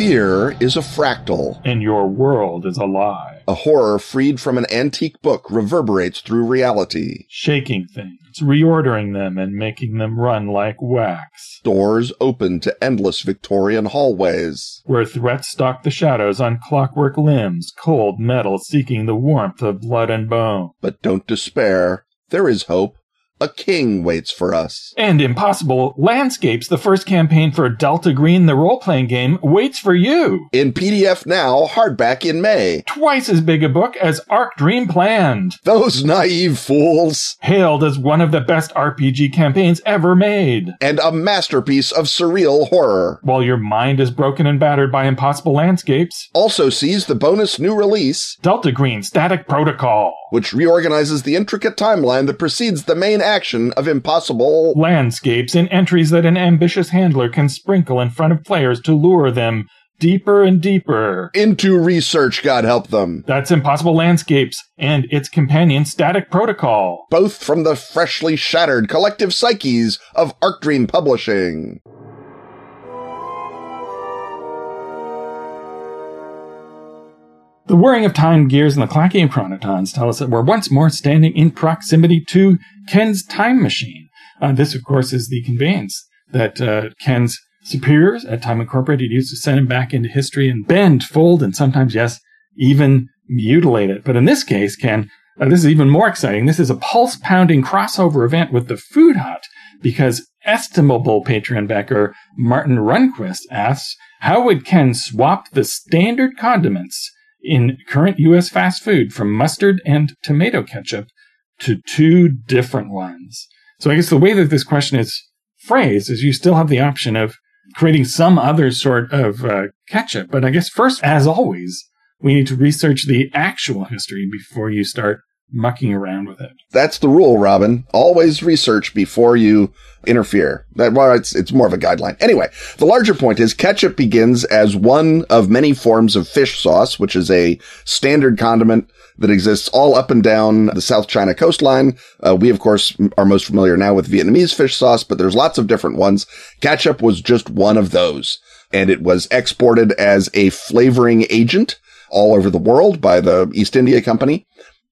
Fear is a fractal. And your world is a lie. A horror freed from an antique book reverberates through reality. Shaking things, reordering them, and making them run like wax. Doors open to endless Victorian hallways. Where threats stalk the shadows on clockwork limbs, cold metal seeking the warmth of blood and bone. But don't despair. There is hope. A king waits for us. And Impossible Landscapes, the first campaign for Delta Green, the role playing game, waits for you. In PDF now, hardback in May. Twice as big a book as Arc Dream planned. Those naive fools. Hailed as one of the best RPG campaigns ever made. And a masterpiece of surreal horror. While your mind is broken and battered by Impossible Landscapes. Also sees the bonus new release Delta Green Static Protocol which reorganizes the intricate timeline that precedes the main action of Impossible landscapes and entries that an ambitious handler can sprinkle in front of players to lure them deeper and deeper into research, God help them. That's Impossible Landscapes and its companion Static Protocol. Both from the freshly shattered collective psyches of Arc Dream Publishing. The whirring of time gears and the clacking of chronotons tell us that we're once more standing in proximity to Ken's time machine. Uh, this, of course, is the conveyance that uh, Ken's superiors at Time Incorporated used to send him back into history and bend, fold, and sometimes, yes, even mutilate it. But in this case, Ken, uh, this is even more exciting. This is a pulse pounding crossover event with the Food Hut because estimable Patreon backer Martin Runquist asks, how would Ken swap the standard condiments in current US fast food from mustard and tomato ketchup to two different ones. So I guess the way that this question is phrased is you still have the option of creating some other sort of uh, ketchup. But I guess first, as always, we need to research the actual history before you start mucking around with it. That's the rule, Robin. Always research before you interfere. That well, it's it's more of a guideline. Anyway, the larger point is ketchup begins as one of many forms of fish sauce, which is a standard condiment that exists all up and down the South China coastline. Uh, we, of course, are most familiar now with Vietnamese fish sauce, but there's lots of different ones. Ketchup was just one of those, and it was exported as a flavoring agent all over the world by the East India Company.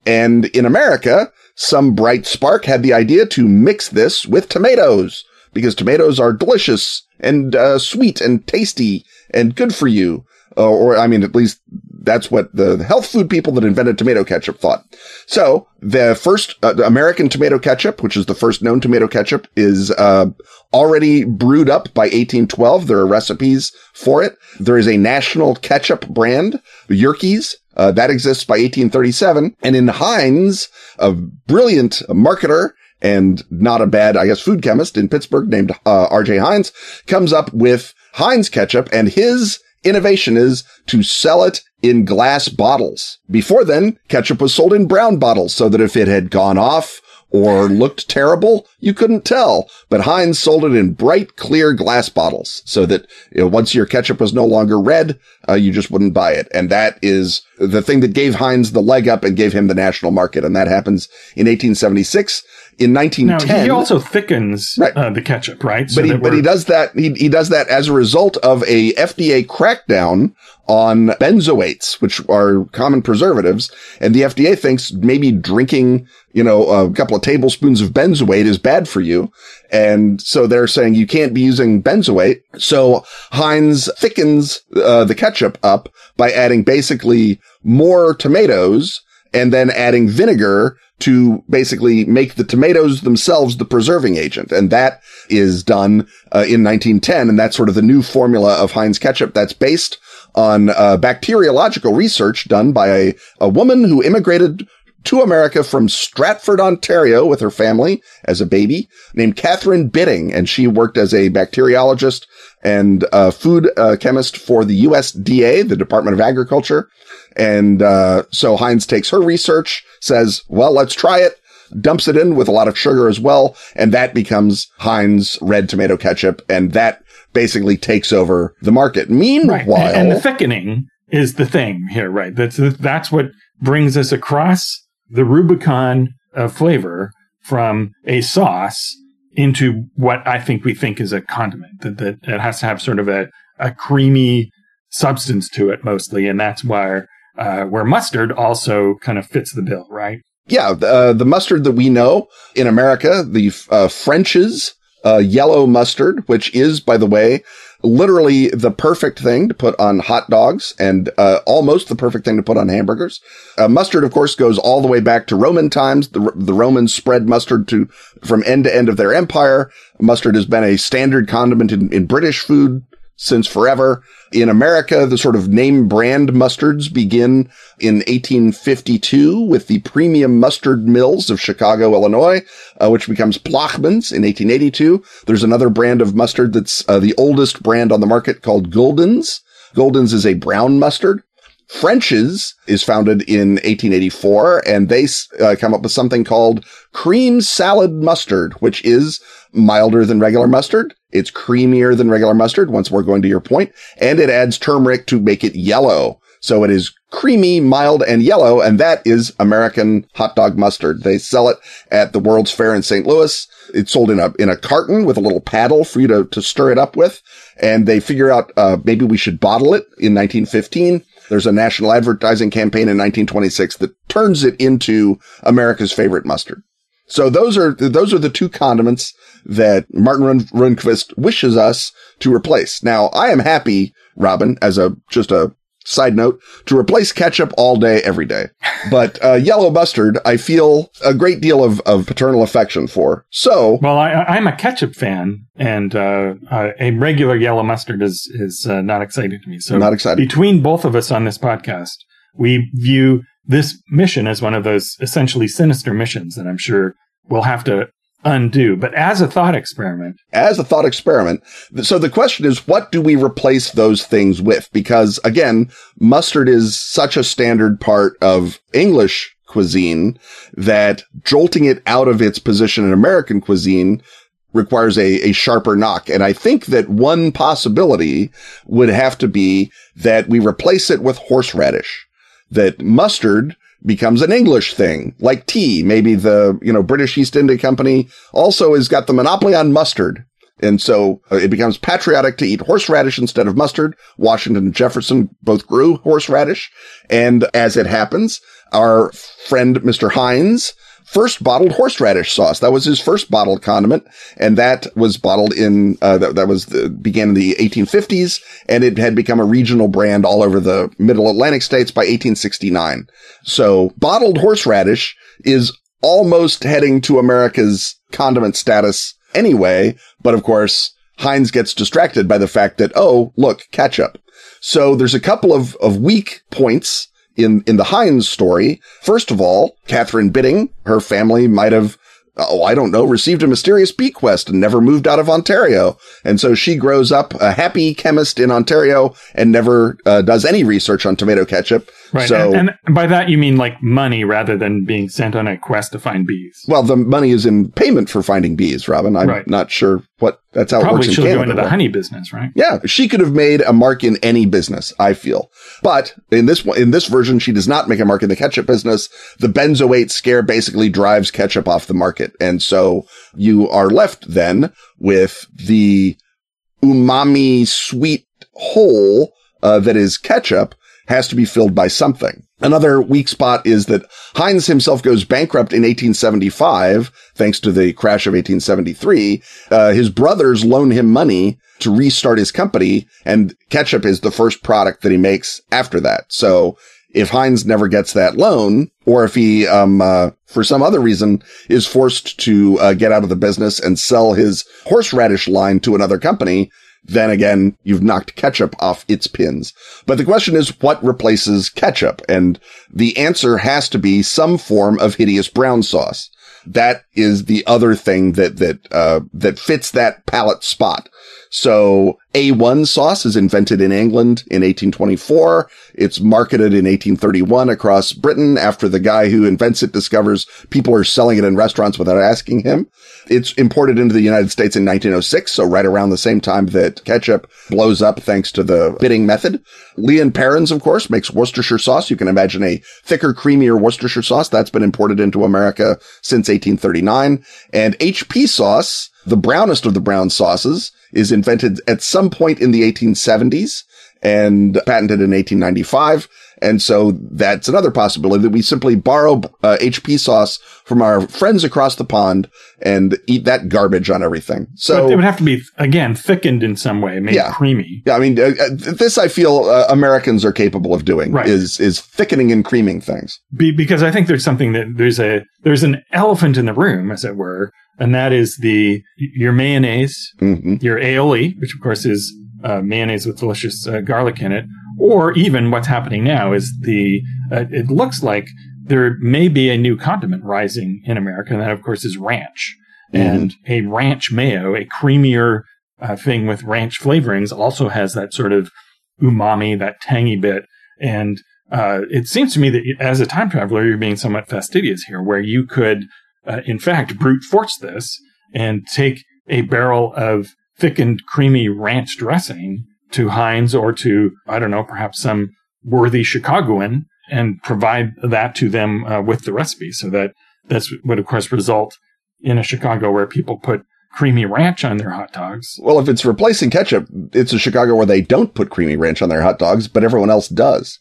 And in America, some bright spark had the idea to mix this with tomatoes because tomatoes are delicious and uh, sweet and tasty and good for you. Uh, or, I mean, at least that's what the health food people that invented tomato ketchup thought. So the first uh, American tomato ketchup, which is the first known tomato ketchup, is uh, already brewed up by 1812. There are recipes for it. There is a national ketchup brand, Yerkes, uh, that exists by 1837. And in Heinz, a brilliant marketer and not a bad, I guess, food chemist in Pittsburgh named uh, H.J. Heinz comes up with Heinz ketchup and his innovation is to sell it in glass bottles. Before then, ketchup was sold in brown bottles so that if it had gone off or looked terrible, you couldn't tell. But Heinz sold it in bright, clear glass bottles so that you know, once your ketchup was no longer red, uh, you just wouldn't buy it. And that is the thing that gave Heinz the leg up and gave him the national market. And that happens in 1876 in 1910. Now, he also thickens right. uh, the ketchup, right? So but he, but he does that. He, he does that as a result of a FDA crackdown on benzoates, which are common preservatives. And the FDA thinks maybe drinking, you know, a couple of tablespoons of benzoate is bad for you. And so they're saying you can't be using benzoate. So Heinz thickens uh, the ketchup up by adding basically more tomatoes and then adding vinegar to basically make the tomatoes themselves the preserving agent. And that is done uh, in 1910. And that's sort of the new formula of Heinz ketchup that's based on uh, bacteriological research done by a, a woman who immigrated to America from Stratford, Ontario with her family as a baby named Catherine Bitting. And she worked as a bacteriologist and food uh, chemist for the USDA, the Department of Agriculture. And uh, so Heinz takes her research, says, well, let's try it, dumps it in with a lot of sugar as well. And that becomes Heinz red tomato ketchup. And that basically takes over the market. Meanwhile, right. and the thickening is the thing here, right? That's, that's what brings us across the Rubicon of flavor from a sauce into what I think we think is a condiment that, that it has to have sort of a, a creamy substance to it mostly, and that's where uh, where mustard also kind of fits the bill, right? Yeah, the, uh, the mustard that we know in America, the uh, French's uh, yellow mustard, which is, by the way, literally the perfect thing to put on hot dogs and uh, almost the perfect thing to put on hamburgers. Uh, mustard, of course, goes all the way back to Roman times. The, the Romans spread mustard to from end to end of their empire. Mustard has been a standard condiment in, in British food since forever. In America, the sort of name brand mustards begin in 1852 with the premium mustard mills of Chicago, Illinois, uh, which becomes Plochman's in 1882. There's another brand of mustard that's uh, the oldest brand on the market called Gulden's. Gulden's is a brown mustard. French's is founded in 1884 and they uh, come up with something called cream salad mustard, which is milder than regular mustard. It's creamier than regular mustard, once more going to your point, and it adds turmeric to make it yellow. So it is creamy, mild, and yellow, and that is American hot dog mustard. They sell it at the World's Fair in St. Louis. It's sold in a in a carton with a little paddle for you to, to stir it up with. And they figure out uh, maybe we should bottle it in 1915. There's a national advertising campaign in 1926 that turns it into America's favorite mustard. So those are those are the two condiments that Martin Rund- Rundquist wishes us to replace. Now, I am happy, Robin, as a just a side note, to replace ketchup all day, every day. But uh, yellow mustard, I feel a great deal of, of paternal affection for. So, well, I, am a ketchup fan, and uh, uh, a regular yellow mustard is is uh, not exciting to me. So, not excited. Between both of us on this podcast, we view this mission as one of those essentially sinister missions that I'm sure we'll have to undo. But as a thought experiment, as a thought experiment. So the question is, what do we replace those things with? Because again, mustard is such a standard part of English cuisine that jolting it out of its position in American cuisine requires a, a sharper knock. And I think that one possibility would have to be that we replace it with horseradish that mustard becomes an English thing, like tea. Maybe the, you know, British East India Company also has got the monopoly on mustard. And so uh, it becomes patriotic to eat horseradish instead of mustard. Washington and Jefferson both grew horseradish. And as it happens, our friend Mr. Heinz first bottled horseradish sauce. That was his first bottled condiment. And that was bottled in, uh, that, that was the, began in the 1850s and it had become a regional brand all over the middle Atlantic states by 1869. So bottled horseradish is almost heading to America's condiment status anyway. But of course, Heinz gets distracted by the fact that, oh, look, ketchup. So there's a couple of, of weak points in, in the Heinz story. First of all, Catherine Bitting, her family might have oh, I don't know, received a mysterious bequest and never moved out of Ontario. And so she grows up a happy chemist in Ontario and never uh, does any research on tomato ketchup. Right. So, and, and, by that, you mean like money rather than being sent on a quest to find bees. Well, the money is in payment for finding bees, Robin. I'm right. not sure what that's how Probably it works she'll in Canada. go into the honey business, right? Yeah. She could have made a mark in any business, I feel. But in this in this version, she does not make a mark in the ketchup business. The benzoate scare basically drives ketchup off the market. And so you are left then with the umami sweet hole uh, that is ketchup has to be filled by something. Another weak spot is that Heinz himself goes bankrupt in 1875, thanks to the crash of 1873. Uh, his brothers loan him money to restart his company, and ketchup is the first product that he makes after that. So if Heinz never gets that loan, or if he, um, uh, for some other reason is forced to uh, get out of the business and sell his horseradish line to another company, then again, you've knocked ketchup off its pins. But the question is, what replaces ketchup? And the answer has to be some form of hideous brown sauce. That is the other thing that, that, uh, that fits that palate spot. So A1 sauce is invented in England in 1824. It's marketed in 1831 across Britain after the guy who invents it discovers people are selling it in restaurants without asking him. It's imported into the United States in 1906. So right around the same time that ketchup blows up thanks to the Bitting method. Lea & Perrins, of course, makes Worcestershire sauce. You can imagine a thicker, creamier Worcestershire sauce that's been imported into America since 1839 and HP sauce the brownest of the brown sauces is invented at some point in the 1870s. and patented in 1895. And so that's another possibility that we simply borrow uh, HP sauce from our friends across the pond and eat that garbage on everything. So but it would have to be again thickened in some way, made Yeah. creamy. yeah, I mean, uh, uh, this I feel uh, Americans are capable of doing Right. is is thickening and creaming things. Be, because I think there's something that there's a there's an elephant in the room, as it were, and that is the your mayonnaise, hmm your aioli, which of course is uh, mayonnaise with delicious uh, garlic in it, or even what's happening now is the uh, it looks like there may be a new condiment rising in America, and that of course is ranch, and a ranch mayo, a creamier uh, thing with ranch flavorings, also has that sort of umami, that tangy bit, and uh, it seems to me that as a time traveler, you're being somewhat fastidious here, where you could, uh, in fact, brute force this and take a barrel of thickened, creamy ranch dressing to Heinz or to, I don't know, perhaps some worthy Chicagoan and provide that to them uh, with the recipe. So that that's would, of course, result in a Chicago where people put creamy ranch on their hot dogs. Well, if it's replacing ketchup, it's a Chicago where they don't put creamy ranch on their hot dogs, but everyone else does.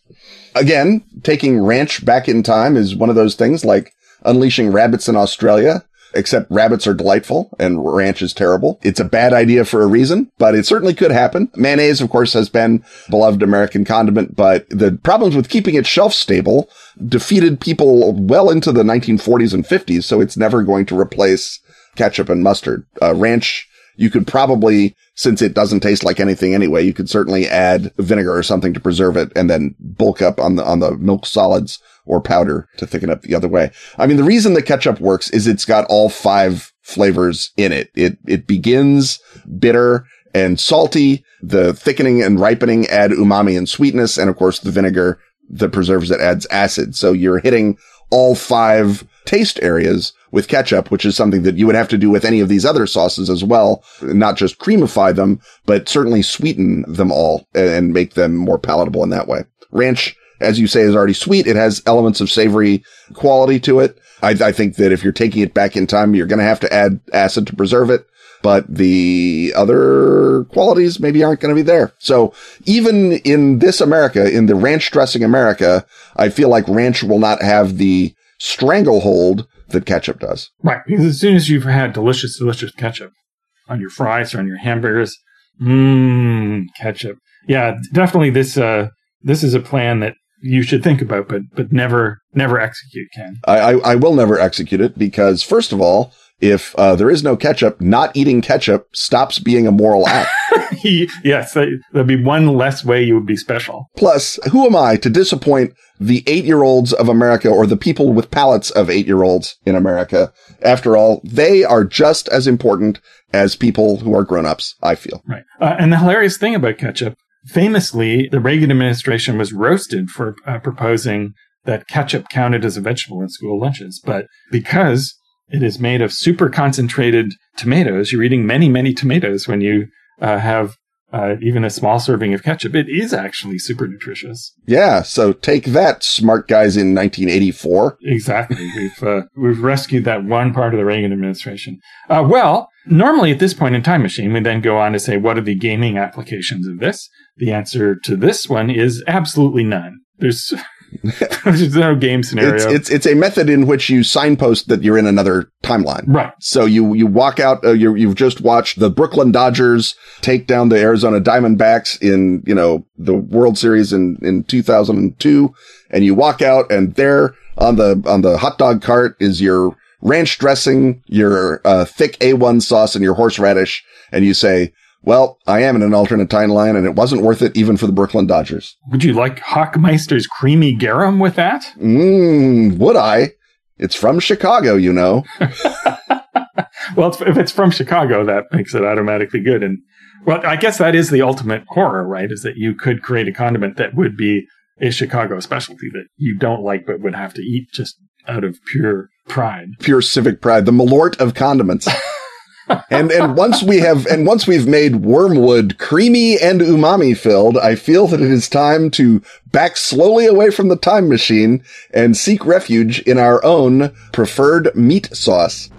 Again, taking ranch back in time is one of those things like unleashing rabbits in Australia, except rabbits are delightful and ranch is terrible. It's a bad idea for a reason, but it certainly could happen. Mayonnaise, of course, has been beloved American condiment, but the problems with keeping it shelf stable defeated people well into the 1940s and 50s, so it's never going to replace ketchup and mustard. Uh, ranch, you could probably, since it doesn't taste like anything anyway, you could certainly add vinegar or something to preserve it and then bulk up on the, on the milk solids or powder to thicken up the other way. I mean, the reason the ketchup works is it's got all five flavors in it. It, it begins bitter and salty. The thickening and ripening add umami and sweetness. And of course, the vinegar that preserves it adds acid. So you're hitting all five taste areas with ketchup, which is something that you would have to do with any of these other sauces as well. Not just creamify them, but certainly sweeten them all and make them more palatable in that way. Ranch, as you say, is already sweet. It has elements of savory quality to it. I, I think that if you're taking it back in time, you're going to have to add acid to preserve it. But the other qualities maybe aren't going to be there. So even in this America, in the ranch dressing America, I feel like ranch will not have the stranglehold that ketchup does. Right. Because as soon as you've had delicious, delicious ketchup on your fries or on your hamburgers, mmm, ketchup. Yeah, definitely this, uh, this is a plan that you should think about, but, but never, never execute, Ken. I, I, I will never execute it because first of all, if uh, there is no ketchup, not eating ketchup stops being a moral act. <laughs> yes, that'd be one less way you would be special. Plus, who am I to disappoint the eight year olds of America or the people with palates of eight year olds in America? After all, they are just as important as people who are grown ups, I feel. Right. Uh, and the hilarious thing about ketchup, famously, the Reagan administration was roasted for uh, proposing that ketchup counted as a vegetable in school lunches. But because it is made of super concentrated tomatoes, you're eating many, many tomatoes when you uh, have uh, even a small serving of ketchup. It is actually super nutritious. Yeah, so take that, smart guys in 1984. Exactly. <laughs> we've uh, we've rescued that one part of the Reagan administration. Uh, well, normally at this point in Time Machine, we then go on to say what are the gaming applications of this. The answer to this one is absolutely none. There's <laughs> there's no game scenario. It's, it's, it's a method in which you signpost that you're in another timeline. right. So you, you walk out, uh, you you've just watched the Brooklyn Dodgers take down the Arizona Diamondbacks in, you know, the World Series in, in 2002. And you walk out and there on the, on the hot dog cart is your ranch dressing, your, uh, thick A1 sauce and your horseradish. And you say, well, I am in an alternate timeline and it wasn't worth it even for the Brooklyn Dodgers. Would you like Hockmeister's creamy garum with that? Mmm, would I? It's from Chicago, you know. <laughs> Well, it's- if it's from Chicago, that makes it automatically good. And well, I guess that is the ultimate horror, right? Is that you could create a condiment that would be a Chicago specialty that you don't like, but would have to eat just out of pure pride. pure civic pride, the malort of condiments. <laughs> and and once we have and once we've made wormwood creamy and umami filled, I feel that it is time to back slowly away from the time machine and seek refuge in our own preferred meat sauce.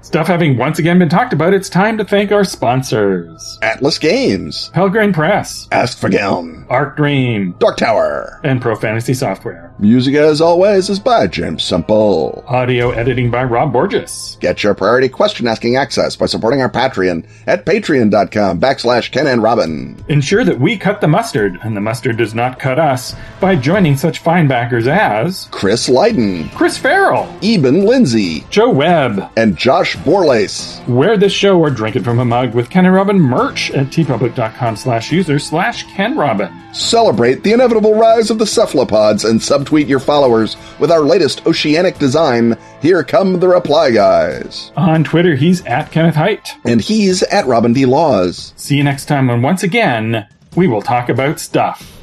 Stuff having once again been talked about, it's time to thank our sponsors. Atlas Games, Pelgrane Press, Ask for Askfageln, Arc Dream, Dark Tower, and Pro Fantasy Software. Music, as always, is by Jim Simple. Audio editing by Rob Borges. Get your priority question asking access by supporting our Patreon at patreon.com backslash Ken and Robin. Ensure that we cut the mustard, and the mustard does not cut us, by joining such fine backers as Chris Lydon, Chris Farrell, Eben Lindsay, Joe Webb, and Josh Borlace. Wear this show or drink it from a mug with Ken and Robin merch at teepublic.com slash user slash Ken Robin. Celebrate the inevitable rise of the cephalopods and subtweet your followers with our latest oceanic design. Here come the reply guys. On Twitter, he's at Kenneth Hite. And he's at Robin D. Laws. See you next time when once again, we will talk about stuff.